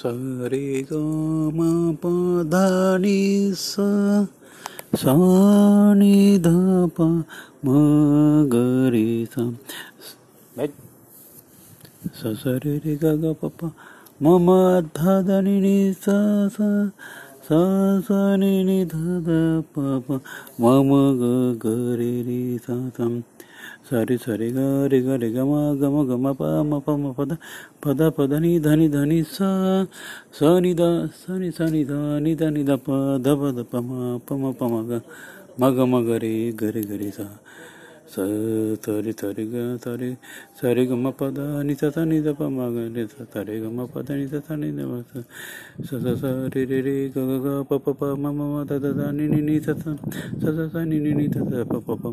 सरे ग म प ध नि स सा नि ध प म ग रे स स स रे ग ग प प म म ध ध नि नि स स स स नि नि ध ध प प म म ग ग रे रे स स सारे सारे गे गे ग रे गमा गम गम म प म पद पद पद नि ध नि स नि सा नि द सा नि सा नि ध नि ध नि द प ध प द प म प म प म ग म ग म ग रे ग रे ग रे सा सा तरे तरे ग तरे सारे ग म प नि सा सा नि द प म ग रे सा तरे ग म प नि सा सा नि द प सा सा सा रे रे रे ग ग ग प प प म म म द द नि नि नि सा सा सा सा नि नि नि द द प प प